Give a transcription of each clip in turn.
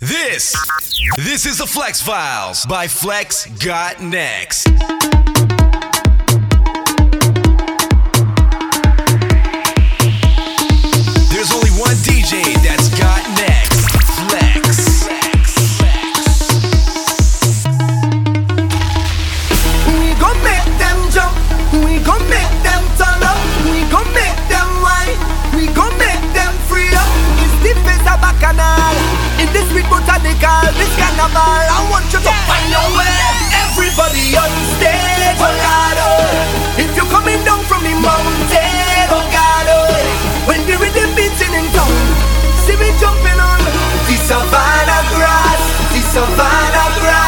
This, this is the Flexx Files by Flexx Got Next. botanical, this carnival. I want you to find your way. Everybody on stage, oh God. If you're coming down from the mountain, oh God. When the rhythm beating in town, see me jumping on the savanna grass, the savanna grass.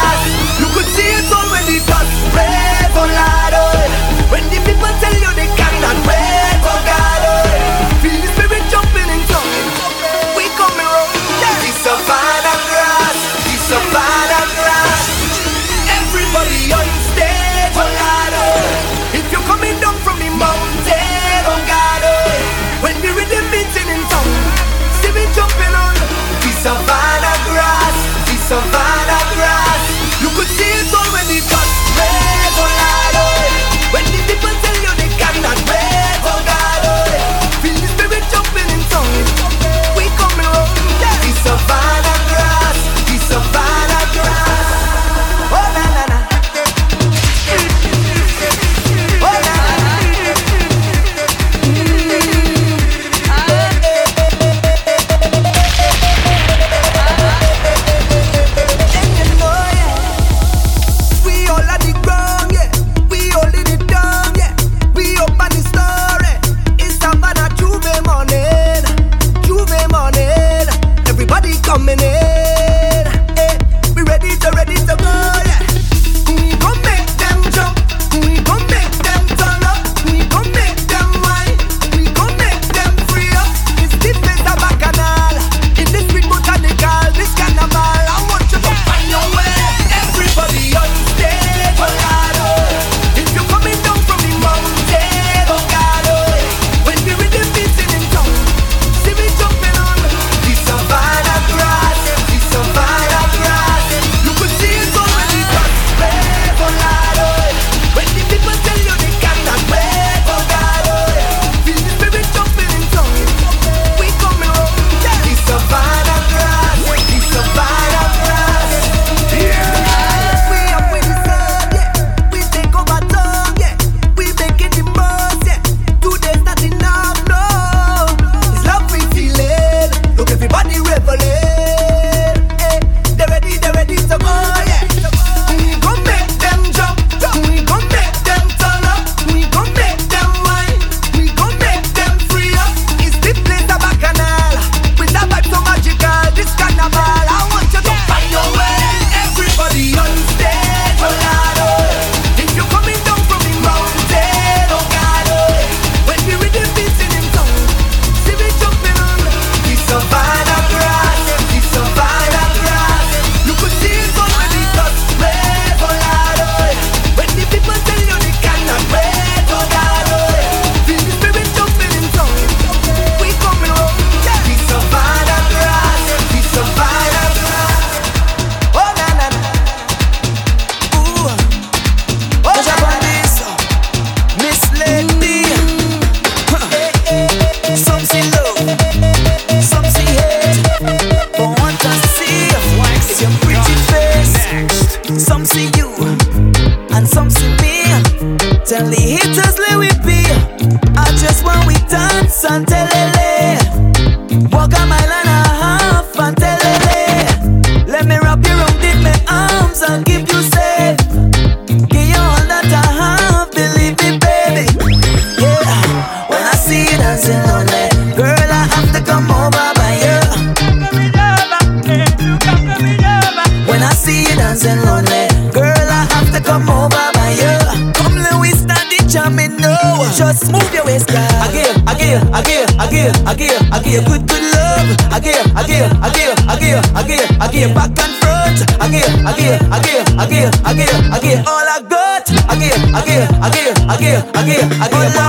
I go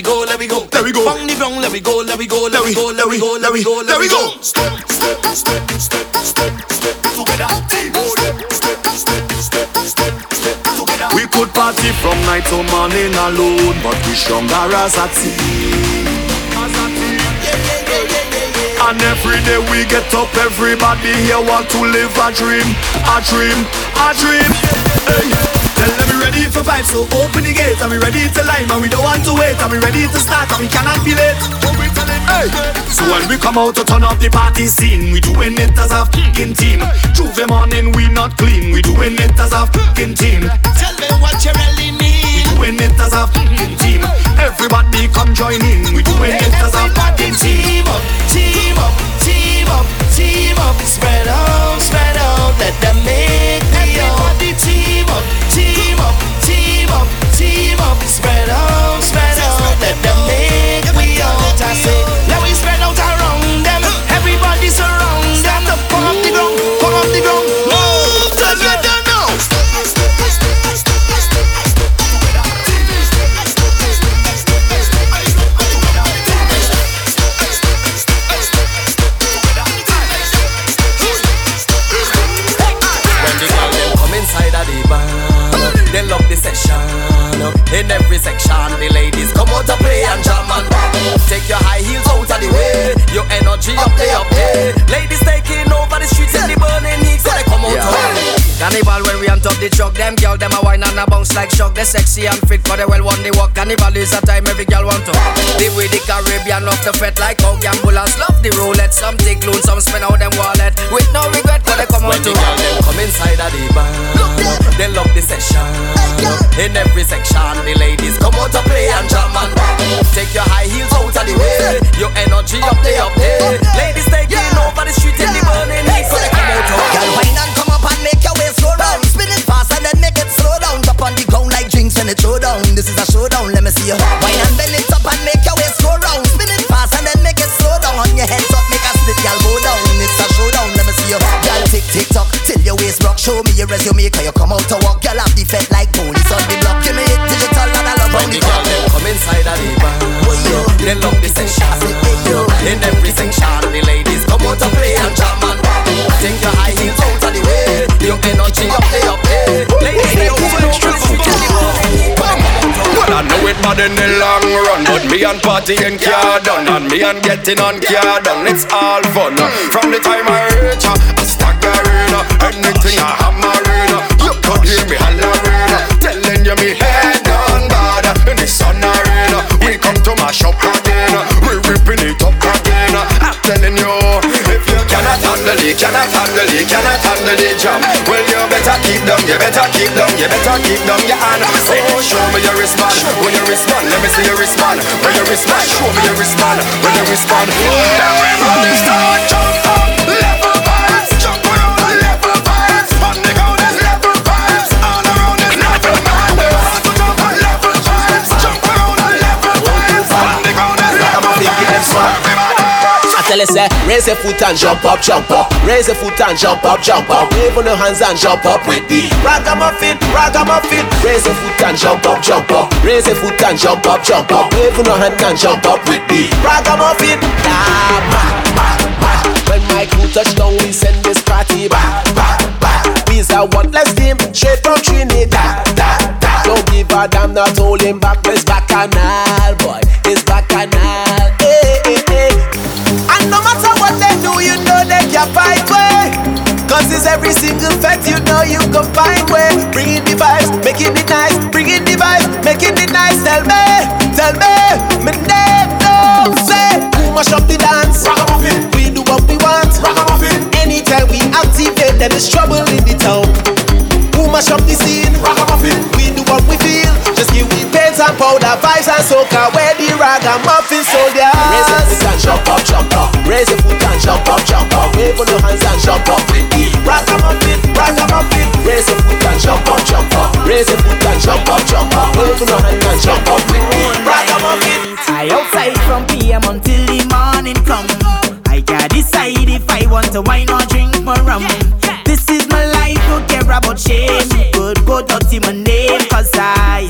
we go, let we go. Let we go. Bang the ground, let we go, let we go, let we go, let we go, let we go, Let we go. Step, step, step, step, step, step together. Step, step, step, step, step together. We could party from night to morning alone, but we stronger as a team. As a team. And every day we get up, everybody here want to live a dream, a dream, a dream. Hey. Tell them we ready for vibes, so open the gate And we ready to line, and we don't want to wait And we ready to start, and we cannot be late Hey. So when we come out to turn up the party scene We doing it as a fucking team J'ouvert morning, we not clean We doing it as a fucking team Tell me what you really need. We doing it as a fucking team. Everybody come join in. We doing it as a fucking team. Team up, team up, team up, team up. Spread out, spread out. Let them make like shock. They sexy and fit, but they well want the walk. Carnival is a time every girl want to. Live with the Caribbean, love to fete like how gamblers love the roulette. Some take loan, some spend out them wallet with no regret, but they come out to. Girl them come inside of the bar, they love the session. In every section, the ladies come out to play and jam and take your high heels out of the way. Your energy up there, up there. Ladies taking over the street in the heat, so they come out to. Girl, wine and and it throw down. This is a showdown, let me see you. Wine and bend it up and make your waist slow round. Spin it fast and then make it slow down. On your head up, make a split, girl, go down. It's a showdown, let me see you. Girl, tick tick tock till your waist rock. Show me your resume, cause you come out to walk. Girl, have the fete like police on the block. Give me it digital and I love on the the them come inside the bar, oh, they love the section. Oh, in every section, the ladies come out to play and jam and take your high heels out of the way. Your energy up there, up it bad in the long run, but me and partying car done, and me and getting on car done. It's all fun. From the time I reach, uh, I staggering. uh, Anything I hammering. uh, You could hear me hollering. Telling you me head on bad. In the sun arena, we come to mash up again. We ripping it up again. I'm telling you, handle it, cannot handle it, cannot handle it, jam. Well, you better keep down, you better keep down, you better keep down your hand. Oh, show me your wristband, when you respond, let me see your wristband. When you respond, show me your wristband, when you respond. Everybody start jump up, tell you say, raise your foot and jump up, jump up. Raise your foot and jump up, jump up. Wave on your hands and jump up with the ragamuffin, ragamuffin. Raise your foot and jump up, jump up. Raise your foot and jump up, jump up. Wave on your hand and jump up with the ragamuffin. Back, back, back. When my crew touch down, we send this party back, back, back. We's a one-less team, straight from Trinidad. Da, da. Don't give a damn, not hold him back. It's bacchanal, boy. It's bacchanal. Cause every single fact, you know you can find way. Bring in the vibes, making it nice. Bring in the vibes, making it nice. Tell me, tell me, me name no say. Who mash up the dance? Ragamuffin. We do what we want. Ragamuffin. Anytime we activate, then there's trouble in the town. Who mash up the scene? Ragamuffin. We do what we feel. Just give me paints and powder, vibes and soca. Where the ragamuffin soldiers. Raise and jump up, jump up. Raise your foot and jump up, jump up. Wave on your hands and jump up. Rock em up it, rock up it. Raise your foot and jump up, jump up. Raise your foot and jump up, jump up. Wave on your hands and jump up. Rock em up it. I outside from PM until the morning come. I can decide if I want to wine or drink more rum. This is my life, don't care about shame. Good, go dirty my name, cause I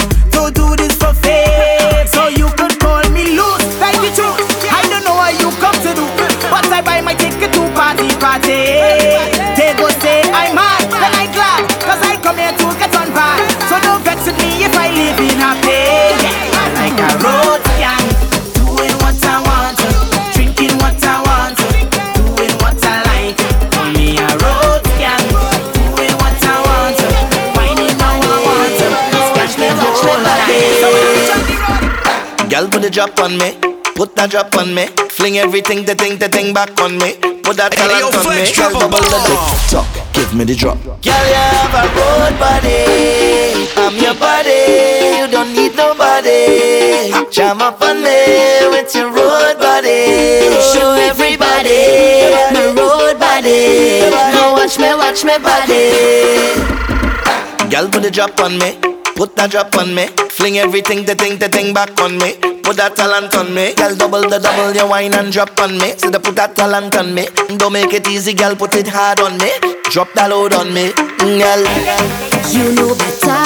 Put the drop on me. Put that drop on me. Fling everything, the thing, the thing back on me. Put that hey, talent on me. Double the tick. Give me the drop. Girl, you have a road body. I'm your body. You don't need nobody. Jam up on me with your road body. Show everybody my road body. Now watch me, watch me body. Girl, put the drop on me. Put that drop on me. Fling everything, the thing, the thing back on me. Put that talent on me. Girl, double the double, your wine and drop on me. So they put that talent on me. Don't make it easy, girl, put it hard on me. Drop that load on me, mm, girl. You know better.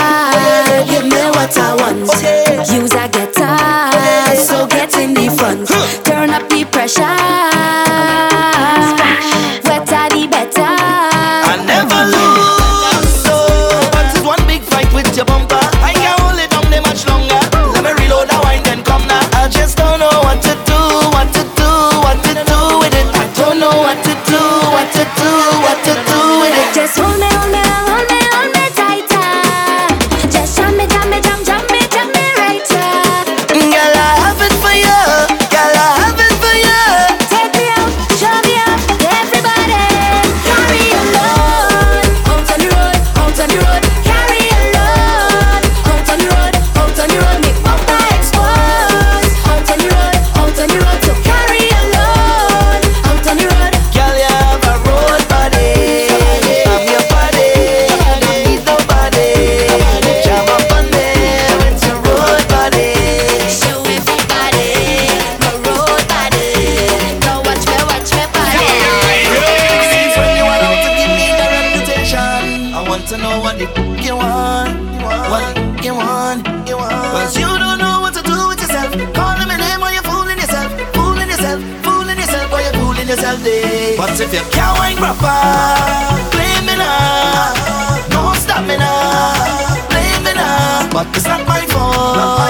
Give me what I want. Okay. Use a guitar, okay. so get in the front. Turn up the pressure. Splash. what the you want, what you want. Cause you don't know what to do with yourself. Calling my name while you're fooling yourself, fooling yourself, fooling yourself while you're fooling yourself. Day. But if you can't wine proper, blame me now. No stamina, blame me now. But it's not my fault.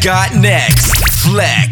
Got next. Flex.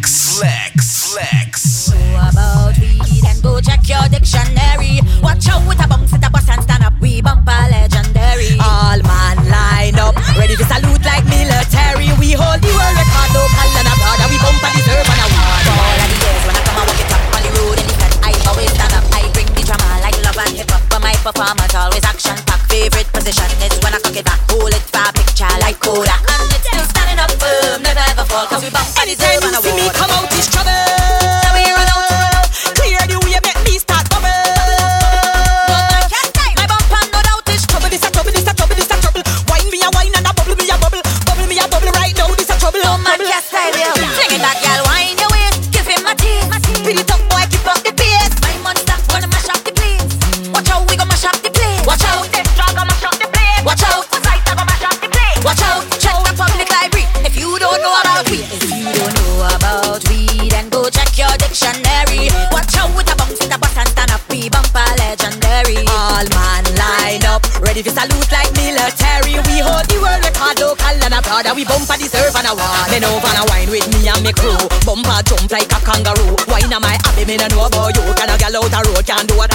Weed, if you don't know about weed, then go check your dictionary. Watch out with a bounce with a bus and stand up. We bump a legendary. All man line up, ready to salute like military. We hold the world record local and abroad. And we bump a deserve an award. Then over and wine with me and me crew. Bumper jump like a kangaroo. Wine on my abby, me no know about you. Can a girl out a road can do what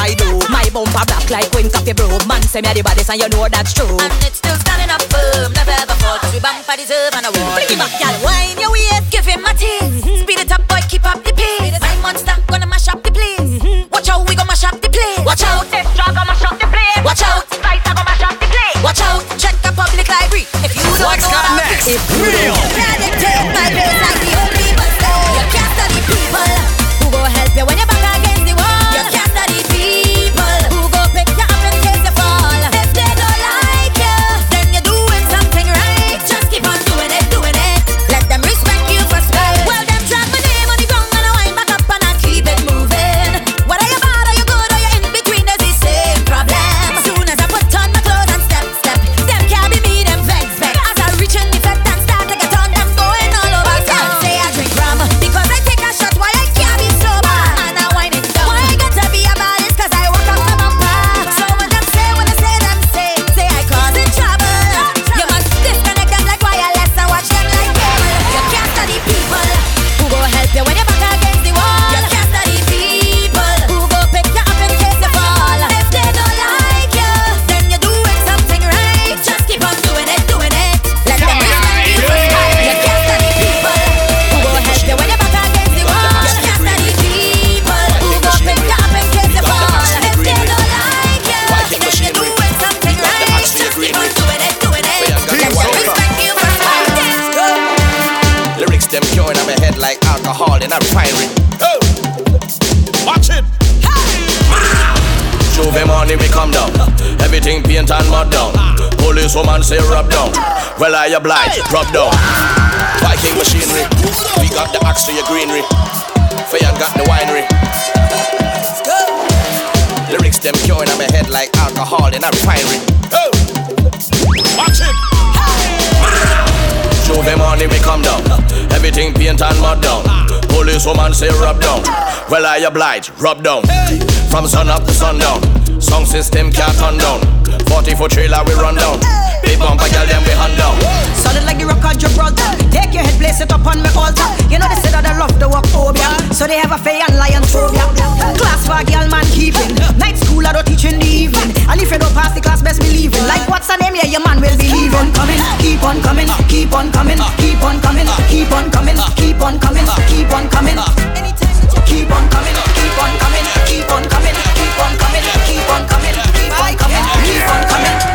I do. Black like Queen Coffee Bro. Man say me the baddest and you know that's true. And it's still standing up firm, never ever fall. Cause we bump a deserve an award. Bring it back, girl. Wine your waist, give him a taste. Mm-hmm. Speed it up, boy, keep up the pace. My monster gonna mash up the place. Mm-hmm. Watch out, we gonna mash up the place. Watch out, this dog gonna mash up the place. Watch out, spice gonna mash up the place. Watch out, check the public library. If you don't Flex know got about next. it, if you Real. Police woman say rub down. Well I oblige, rub down. Viking machinery. We got the axe to your greenery. Fayan got the winery. Lyrics them curing on my head like alcohol in a refinery. Oh, watch it. J'ouvert money we come down. Everything paint and mud down. Police woman say rub down. Well I oblige, rub down. From sun up to sundown. Sound system can't turn down. 40 foot trailer we run down. Big bumper girl them we hand down. Solid like the rock of Gibraltar. Take your head, place it up on my altar. You know they say that they love the walk phobia. So they have a fair and lion phobia. Class for a girl man keeping. Night school I don't teach in the evening. And if you don't pass the class, best believe it. Like what's her name? Yeah, your man will be leaving. Coming, keep on coming, keep on coming, keep on coming, keep on coming, keep on coming, keep on coming. Keep on coming, keep on coming, keep on coming, keep on coming, keep on coming, keep on coming, keep on coming.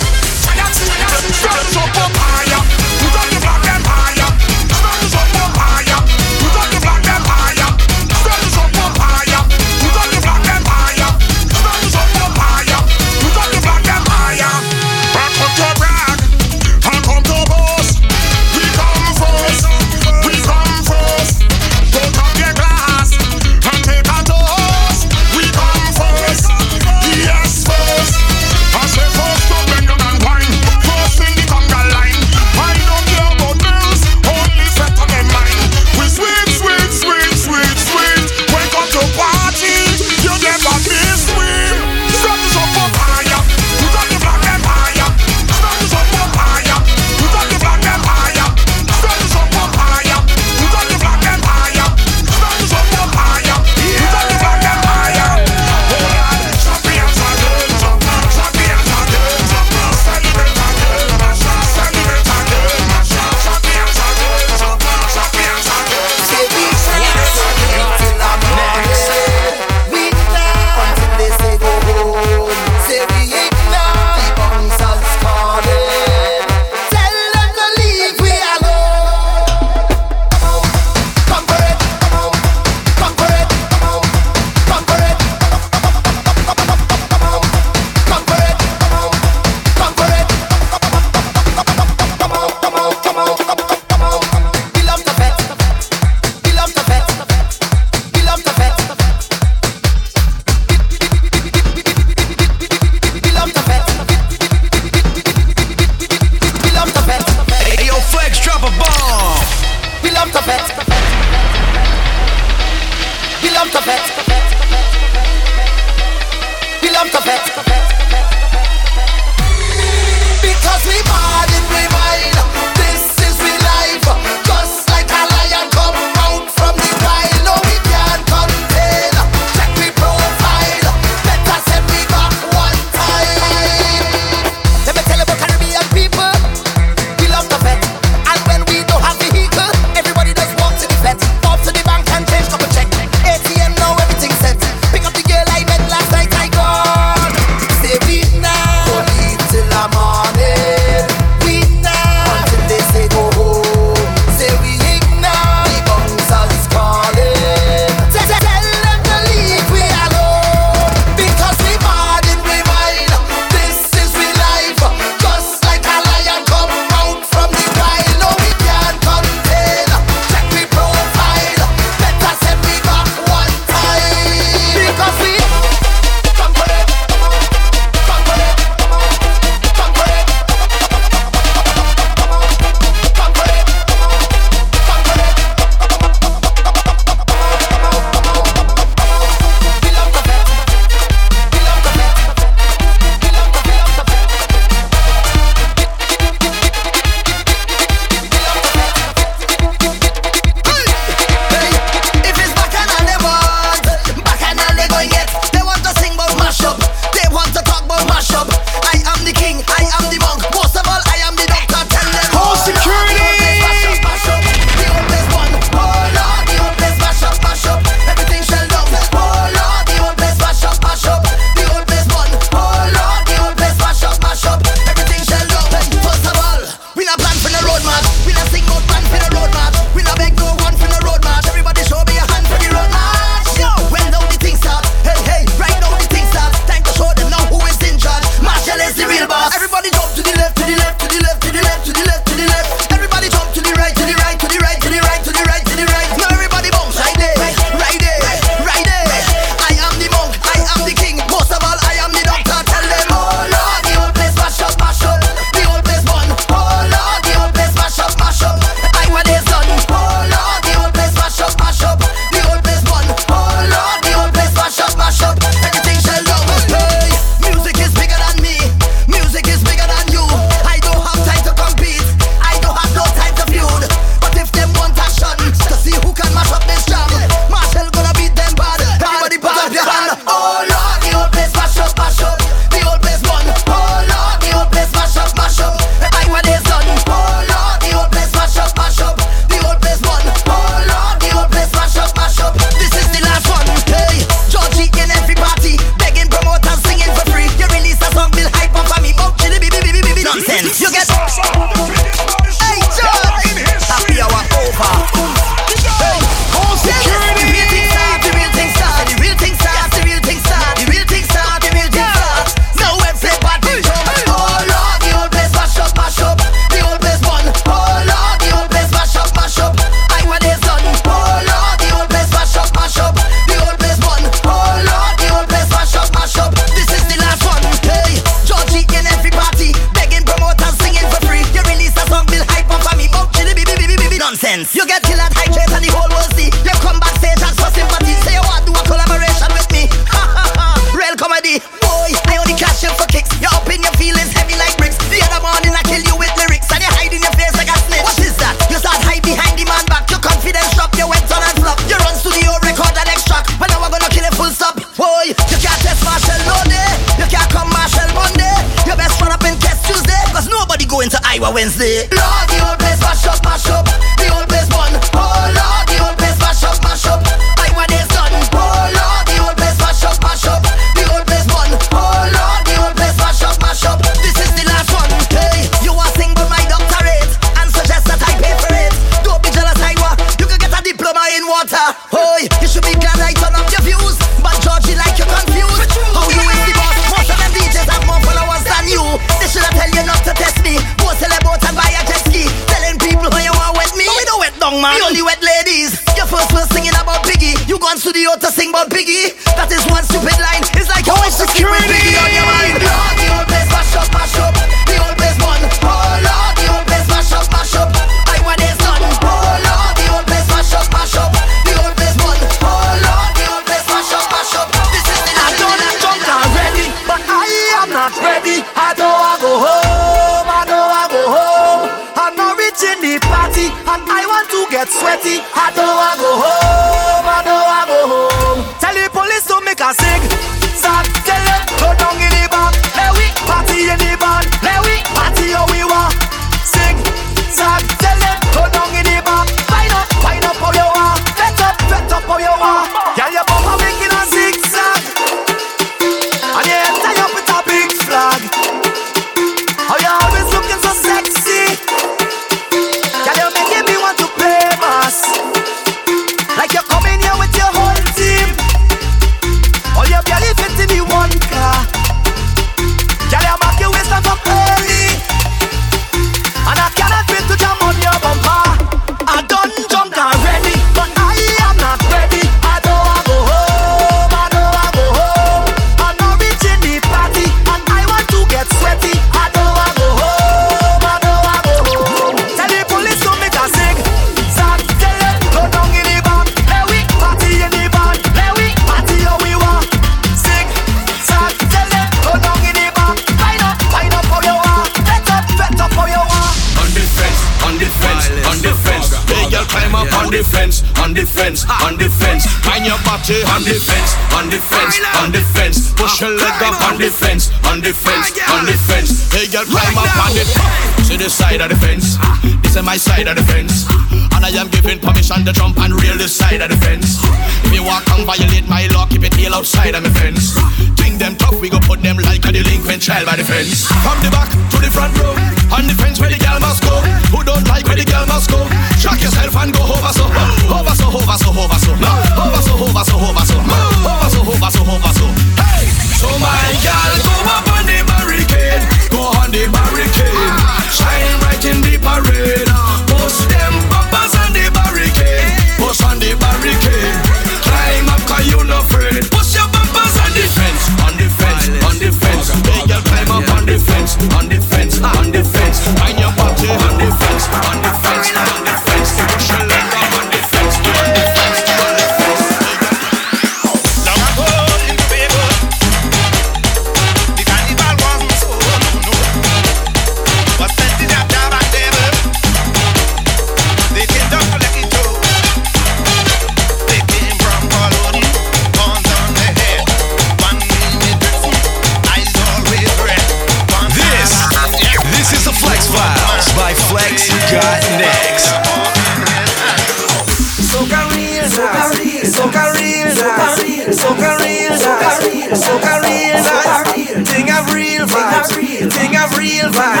Of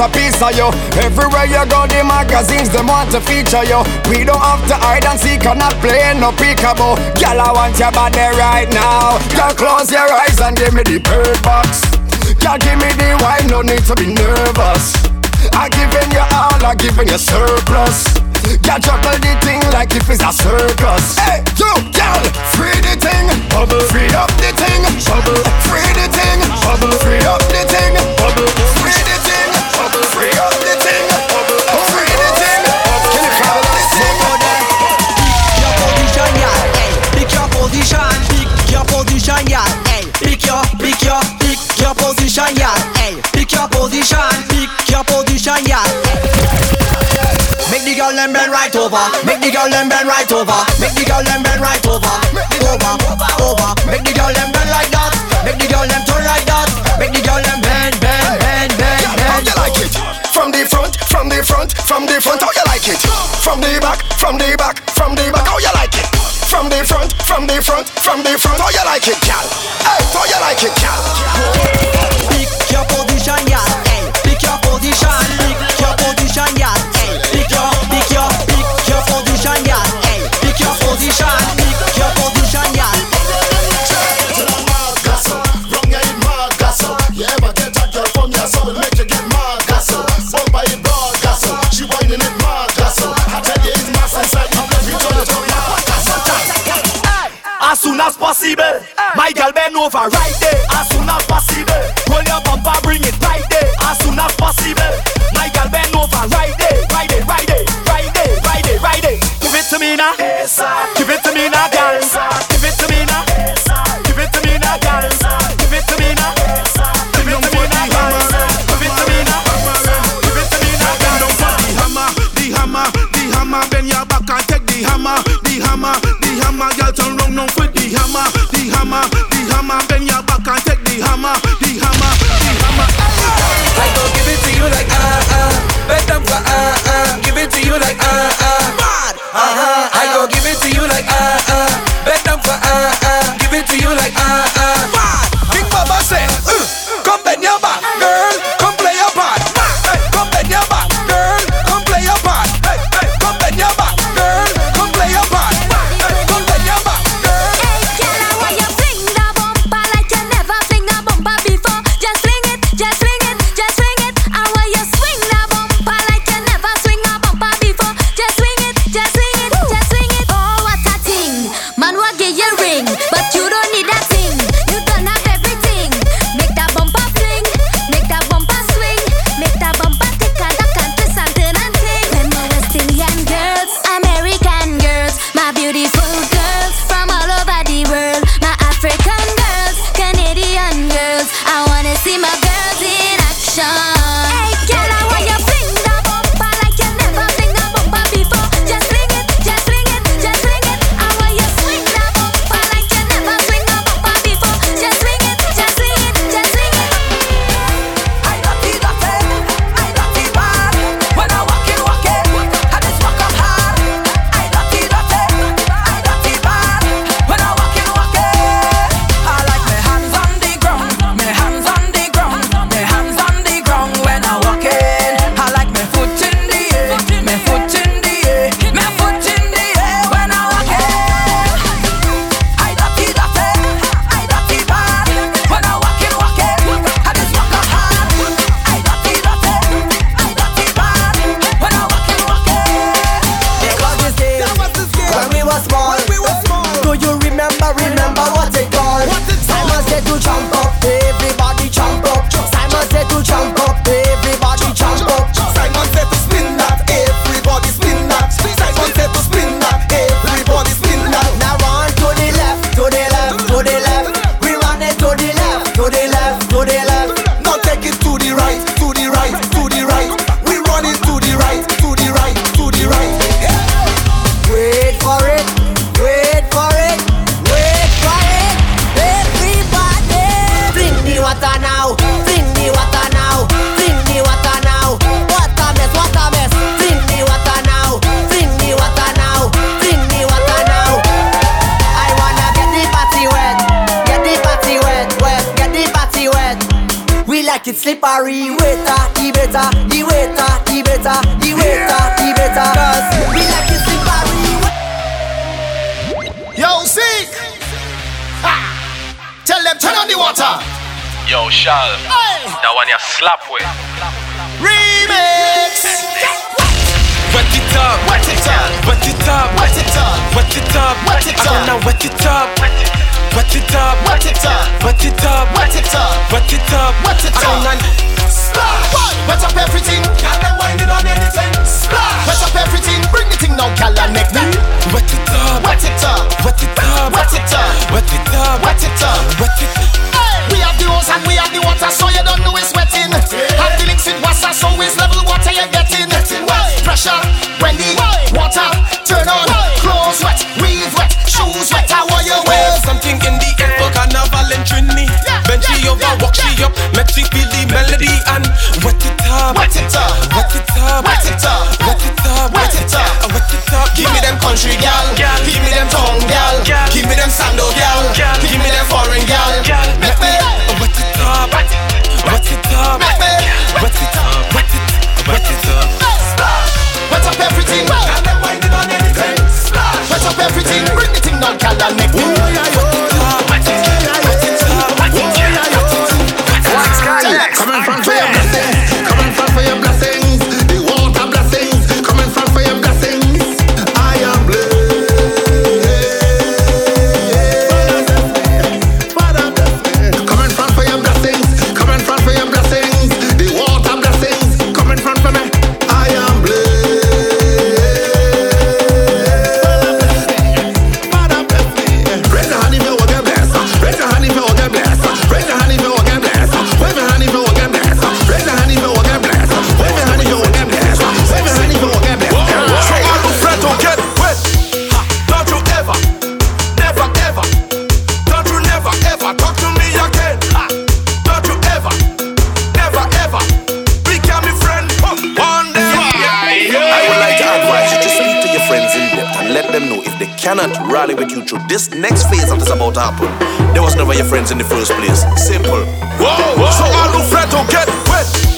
a piece of you. Everywhere you go, the magazines them want to feature you. We don't have to hide and seek, I'm not playing no peekaboo. Girl, I want your body right now. Girl, close your eyes and give me the bird box. Girl, give me the wine, no need to be nervous. I giving you all, I giving you surplus. Girl, juggle the thing like if it's a circus. Hey, you, girl, free the thing, bubble, free up the thing, bubble, free the thing, bubble, free up the thing, bubble, free the Make the girl them bend right over, over, over. Make the girl them bend like that. Make the girl them. From the front, how you like it? From the back, from the back, from the back, how you like it? From the front, from the front, from the front, how you like it, gal? Hey, how you like it, gal? possible. My girl bend over right there as soon as possible. Pull your bumper, bring it right. cannot rally with you through this next phase that is about to happen. They was never your friends in the first place. Simple. Whoa, whoa. so I who fret to get wet.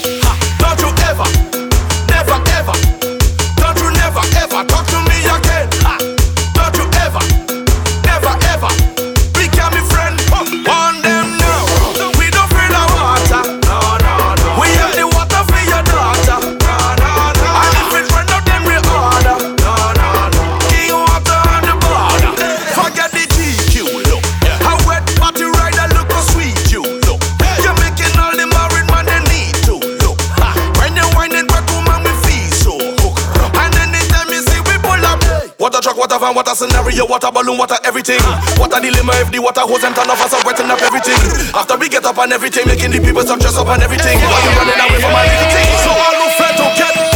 man, what a scenario, what a balloon, what a everything. What a dilemma if the water hose and turn off us are wetting up everything. After we get up and everything, making the people so dress up and everything. Why you running away from my little thing? So I look fed to get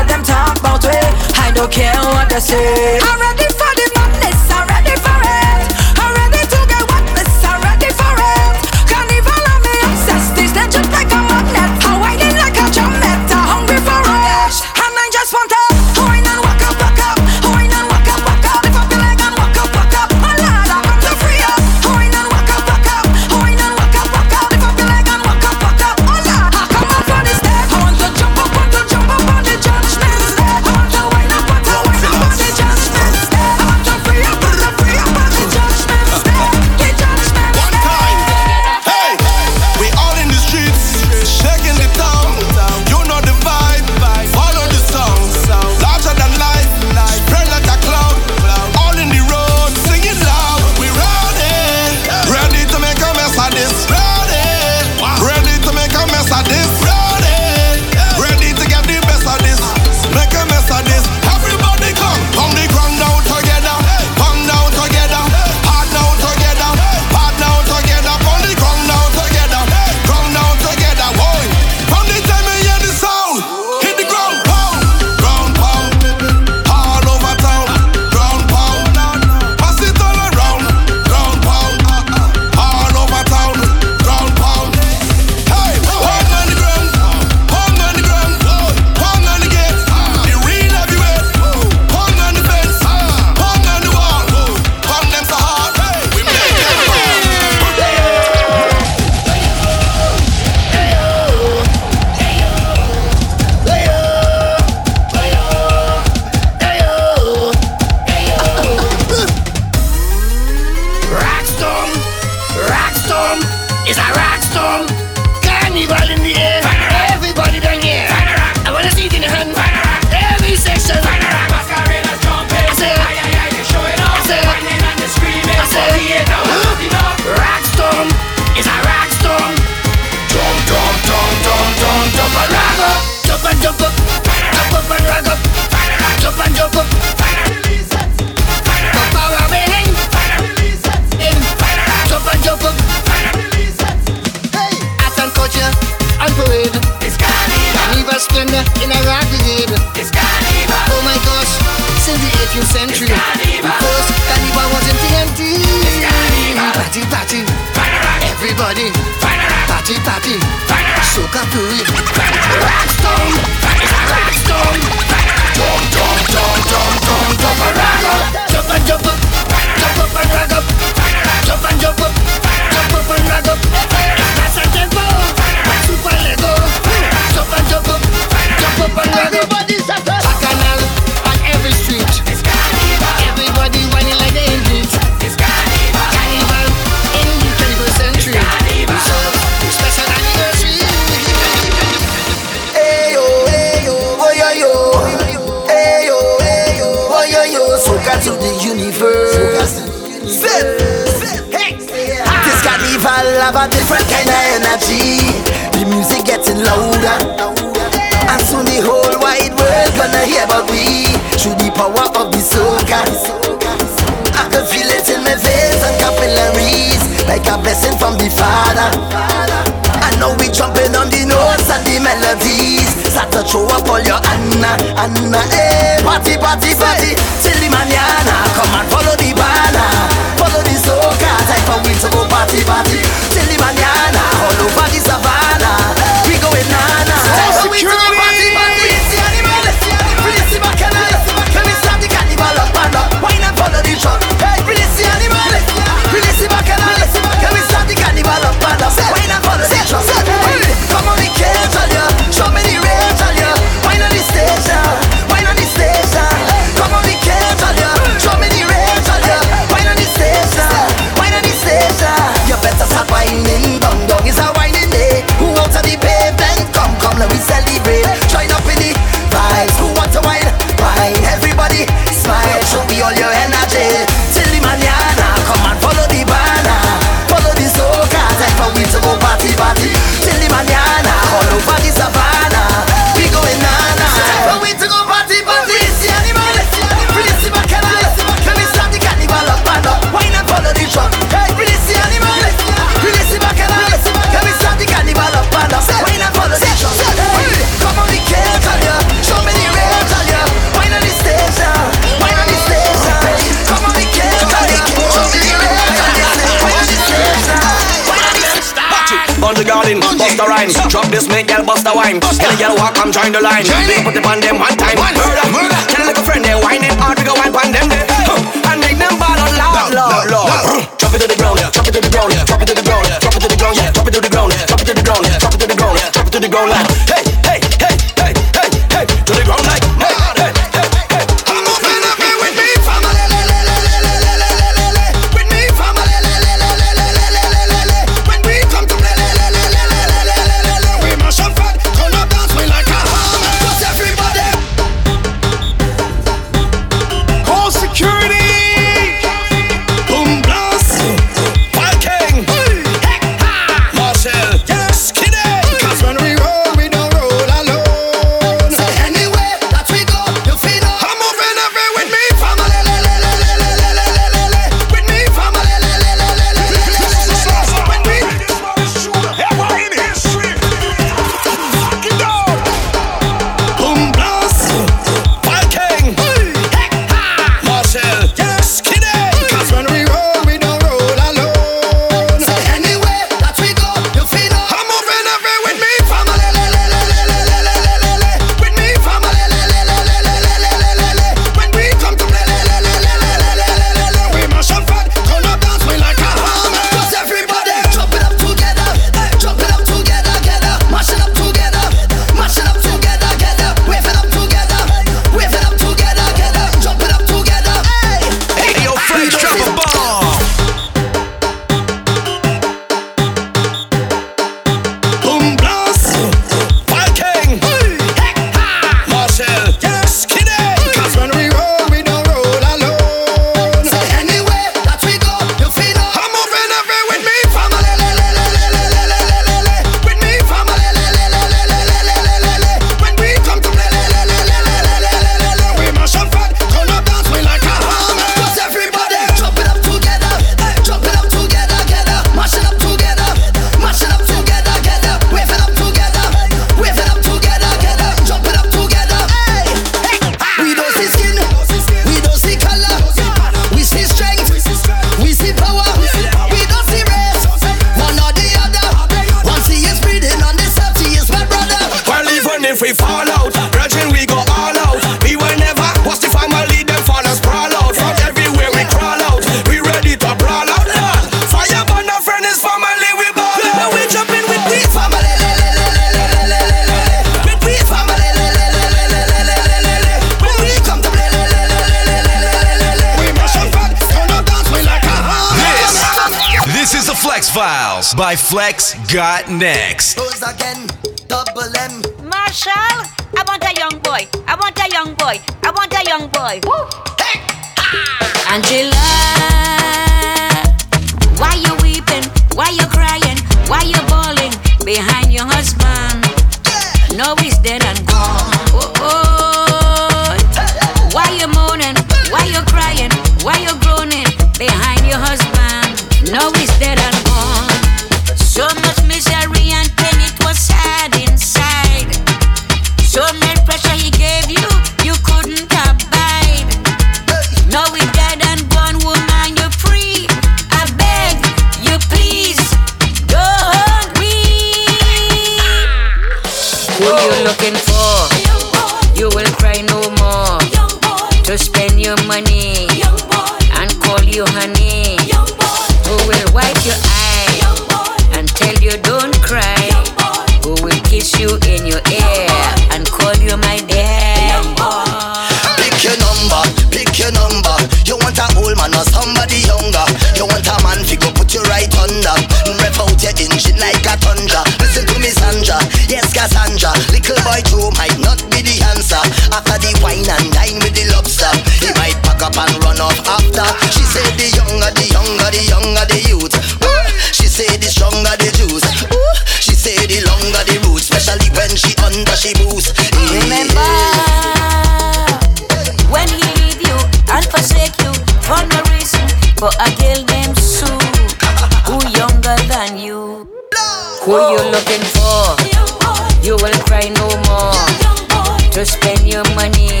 spend your money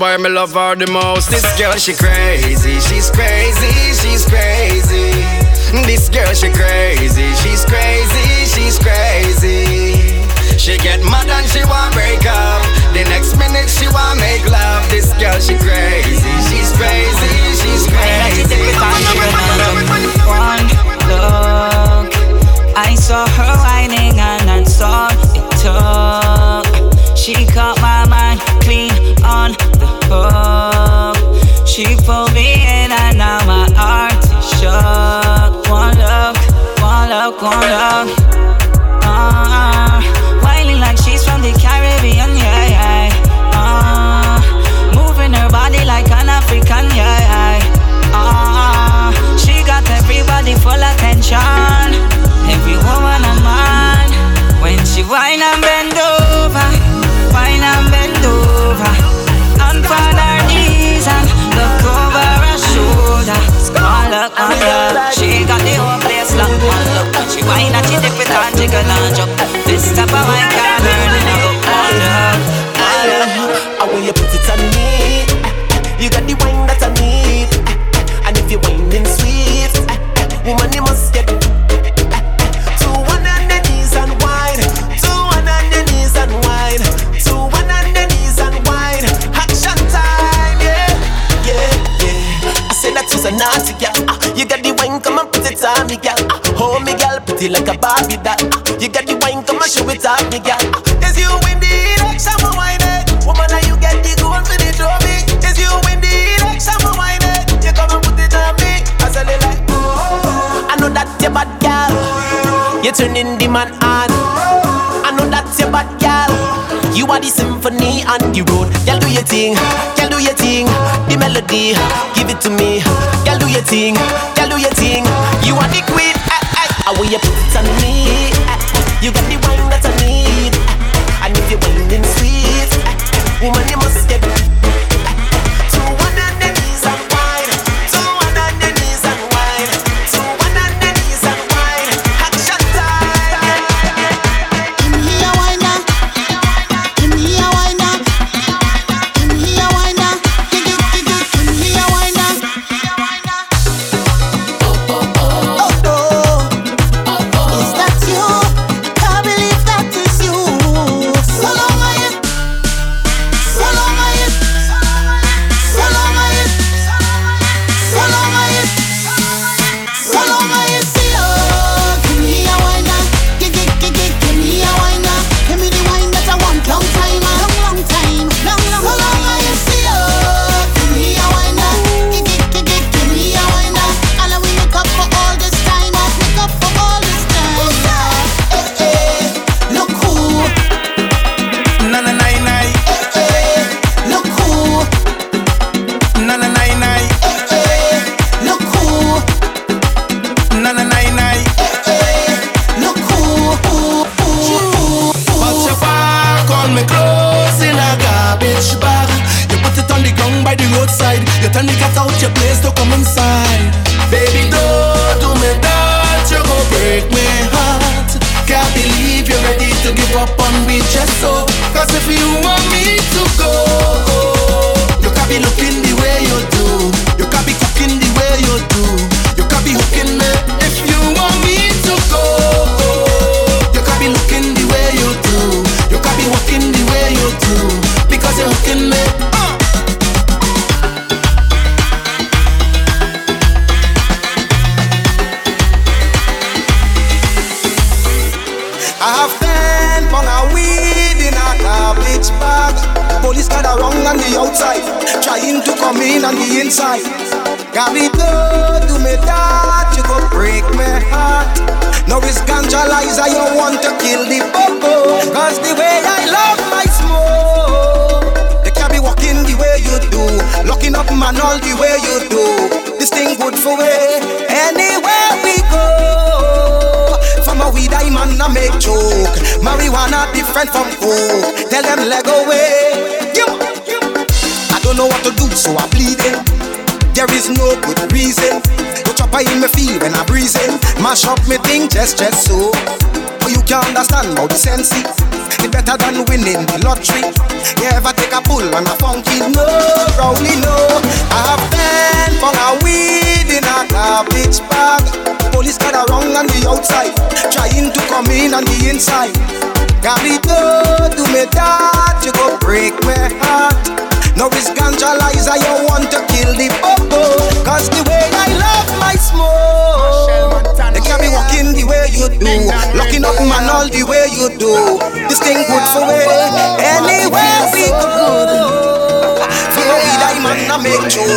why me love her the most. This girl she crazy, it. This type of wine can't book. One look, one look. I want you put it on me. You got the wine that I need. And if you're whining sweet, woman, you must get to one on the knees and wine. One on the knees and wine. One on the knees and wine. Action time, yeah, yeah, yeah. I said a naughty girl. Ah, You got the wine, come and put it on me, girl. Ah, Hold me, girl, pretty like a Barbie doll. You got the wine, come and show it off me, girl. Is you win the election, my wine. Woman, now you get the gold for the trophy. Is you win the election, my wine. You come and put it on me. I said it like, I know that you're bad, girl. You're turning the man on. I know that you're bad, girl. You are the symphony on the road. Girl, do your thing. Girl, do your thing. The melody, give it to me. Girl, do your thing. Girl, do your thing. You are the queen. Eh, eh. I will you put it on me. You got the you do. This thing good for me, anywhere we go. From a weed I make joke. Marijuana different from coke. Tell them leg away. You, I don't know what to do, so I bleed in. There is no good reason. The chopper in me feel when I breeze in. Mash up me thing just just so. But you can't understand how the sense better than winning the lottery. You ever take a pull on a funky? No, Rowley, no. I have been for a weed in a garbage bag. Police got around on the outside, trying to come in on the inside. Garito, do me that, you go break my heart. No risk ganja lies, I want to kill the popo. Cause the way I love my smoke, they can't be walking the way you do. Locking up man all the way you do. This thing good for me, anywhere we go. Follow me, diamond, I make joke.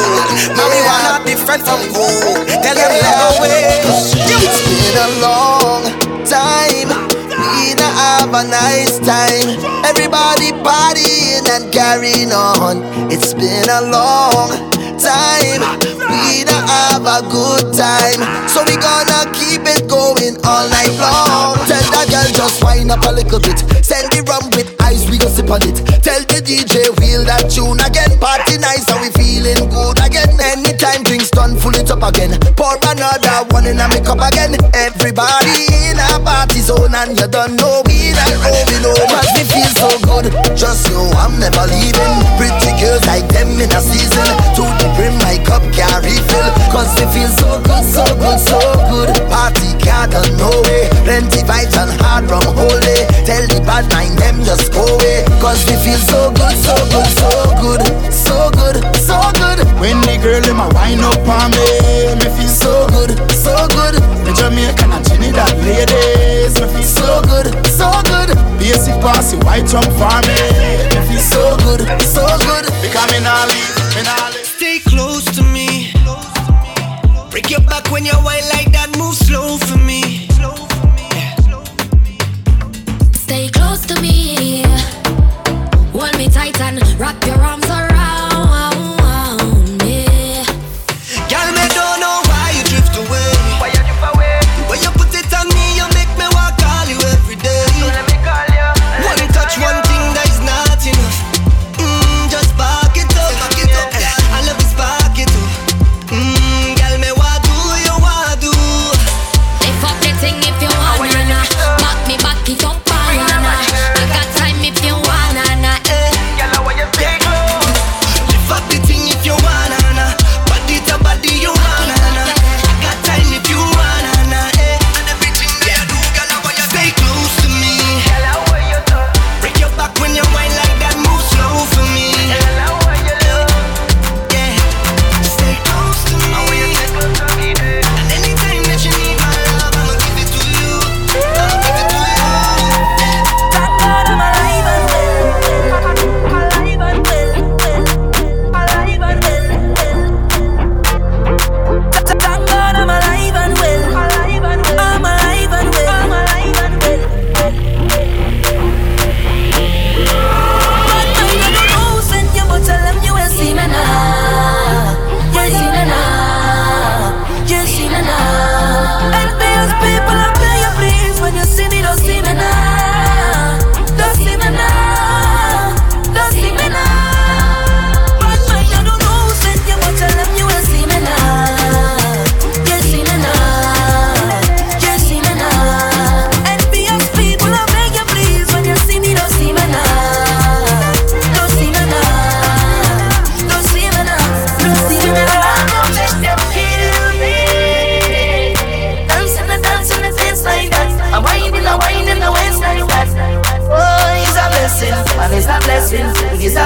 Marijuana different from coke. Tell them let away. It's been a long time. We not have a nice time. Everybody partying and carrying on. It's been a long time. We not have a good time. So we gonna keep it going all night long. Tell that girl just wind up a little bit. Send the rum with ice, we go sip on it. Tell the DJ wheel that tune again. Party nice, and we feeling good again. Anytime drinks done, full it up again. Pour another one in a make up again. Everybody in a party zone, and you don't know we not moving home. Cause me feel so good. Just know I'm never leaving. Pretty girls like them in a season. To the brim, my cup can't refill. Cause it feels so good, so good, so good. Party can't done no way. Plenty vibes and hard rum holy. Tell the bad mind them just go away. Cause we feel so good, so good, so good. So good, so good. When the girl in my wine up on me, me feel so good, so good. The Jamaican and Trinidad ladies, Basic passy white jump for me, me feel So good, so good. Because me nah leave, me nah leave. Stay close to me. Break your back when you whine like that. Move slow for me. Stay close to me. Hold me tight and wrap your arms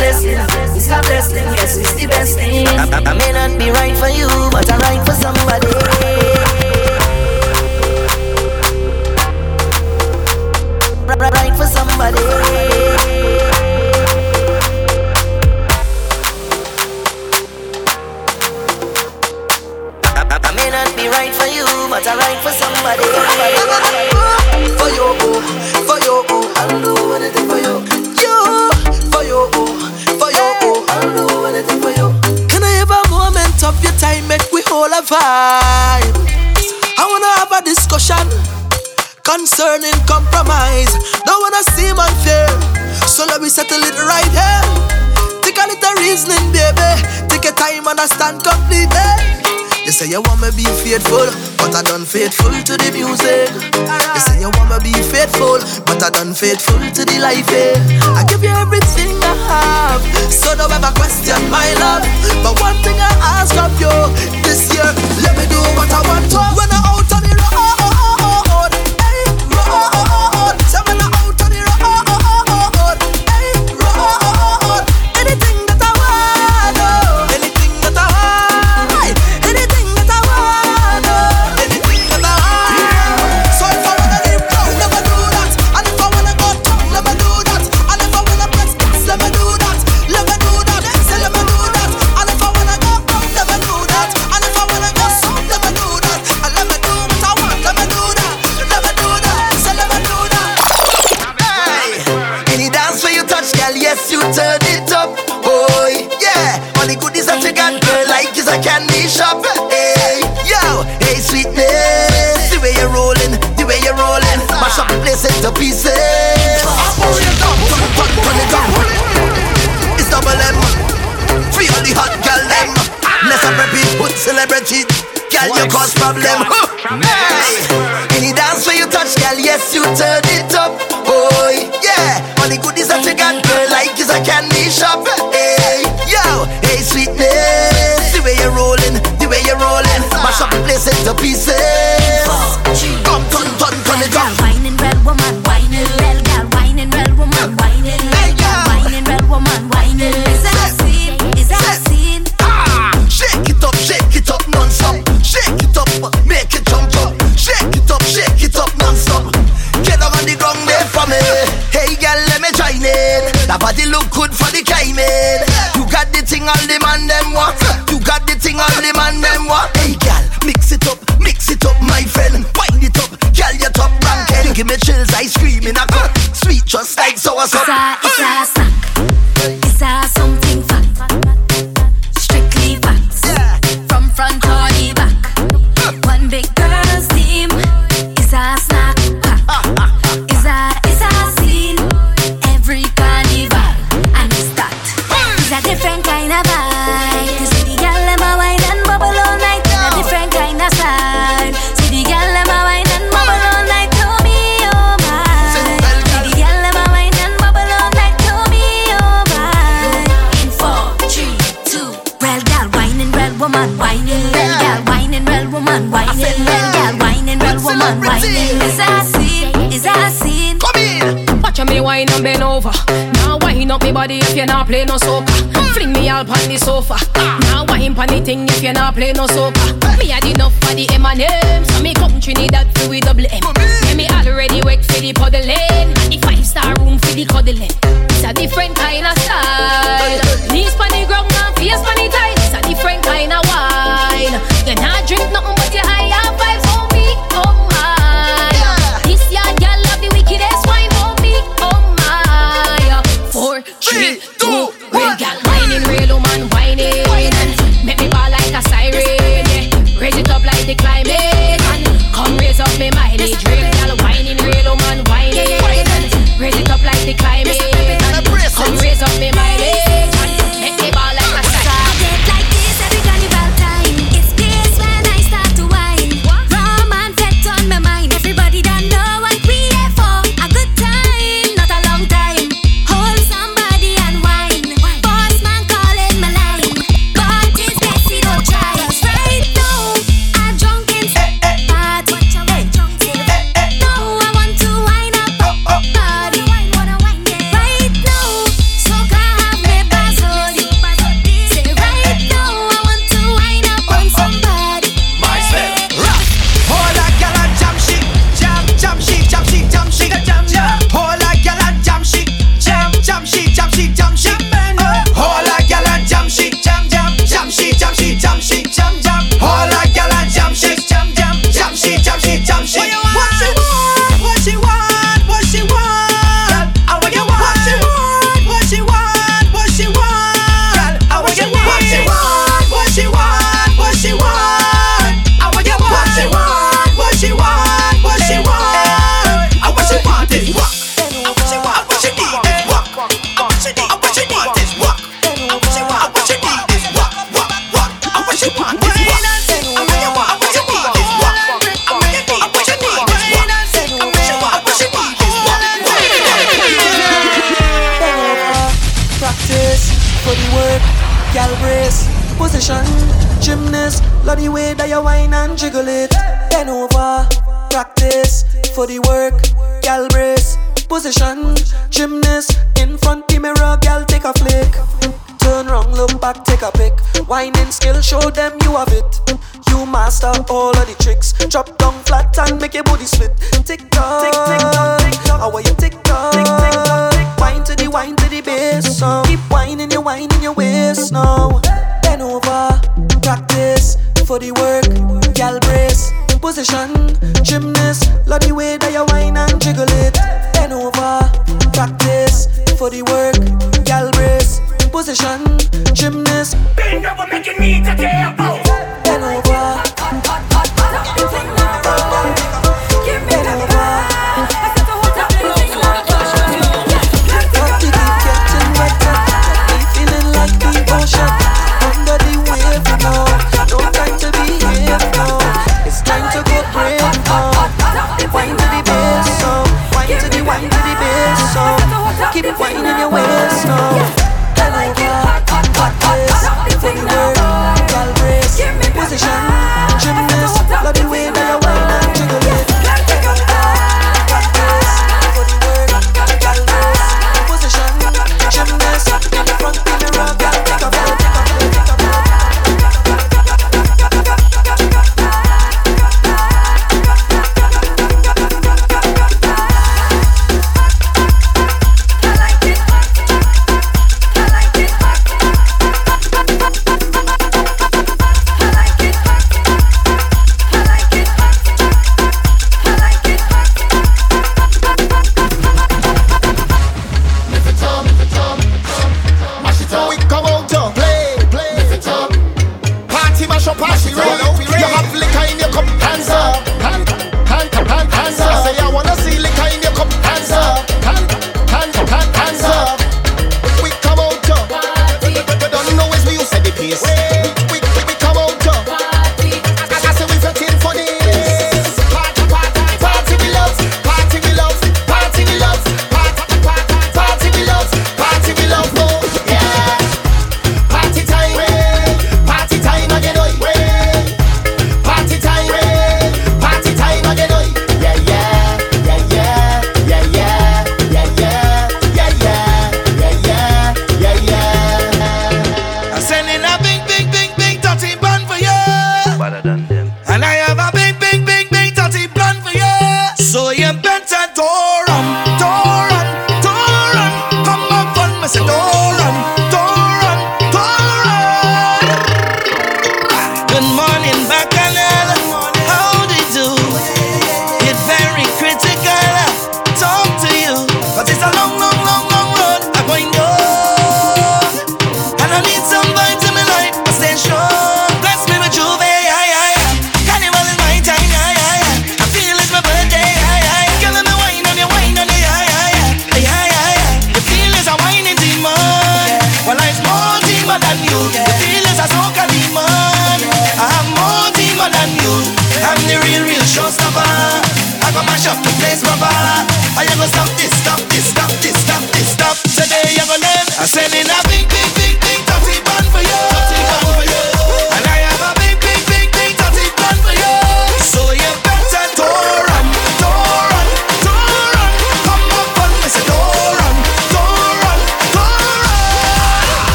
it's a blessing. Yes, it's the best thing. I, may not be right for you, but I'm right for somebody. Right for somebody. learning compromise. Don't wanna seem unfair, so let me settle it right here. Take a little reasoning, baby. Take your time, understand completely. You say you want me be faithful, but I done faithful to the music. You say you want me be faithful, but I done faithful to the life. Eh? I give you everything I have, so don't ever question my love. But one thing I ask of you this year, let me do what I want to when I out.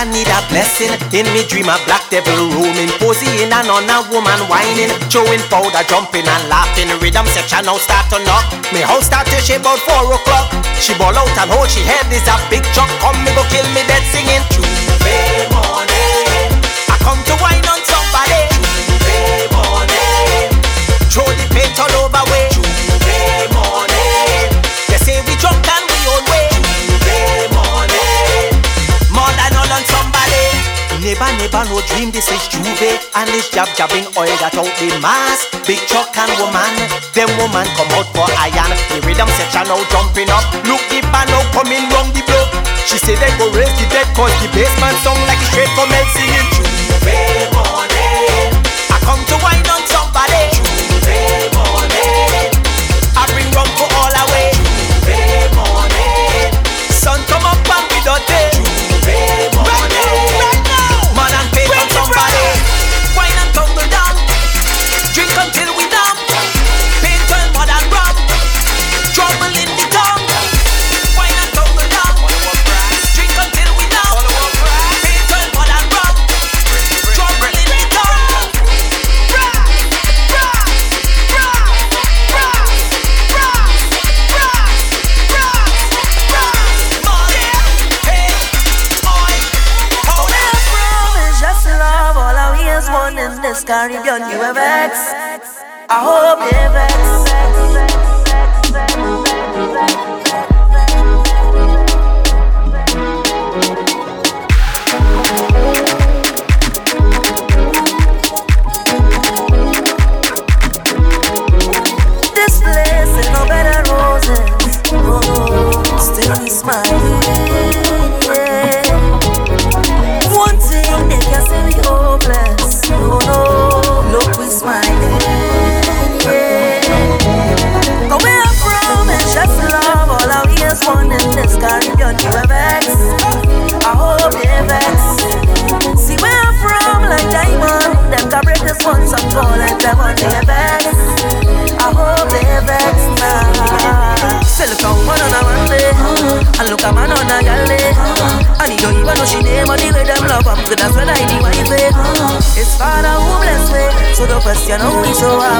I need a blessing. In me dream, a black devil roaming, posing and on a woman whining, showing powder, jumping and laughing. Rhythm section now start to knock. Me house start to shape about four o'clock. She ball out and hold she head is a big chunk. Come me go kill me dead singing. True favor. Never, never, no dream, this is J'ouvert. And this jab jabbing oil that out the mass. Big truck and woman, them woman come out for iron. The rhythm section now jumping up. Look the band now coming round the block. She say they go raise the dead cause the bassman sound like straight from hell singing J'ouvert morning. I come to wine carry on you have vex.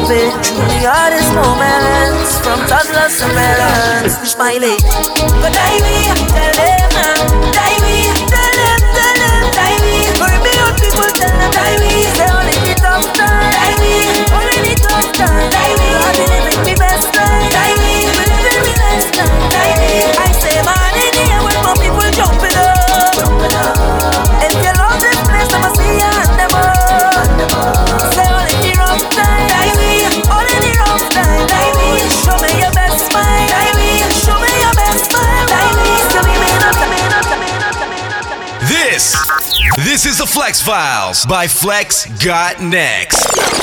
happy through the hardest moments. From toddlers to parents Smiley But I will tell them This is the Flexx Files by Flexx Got Next.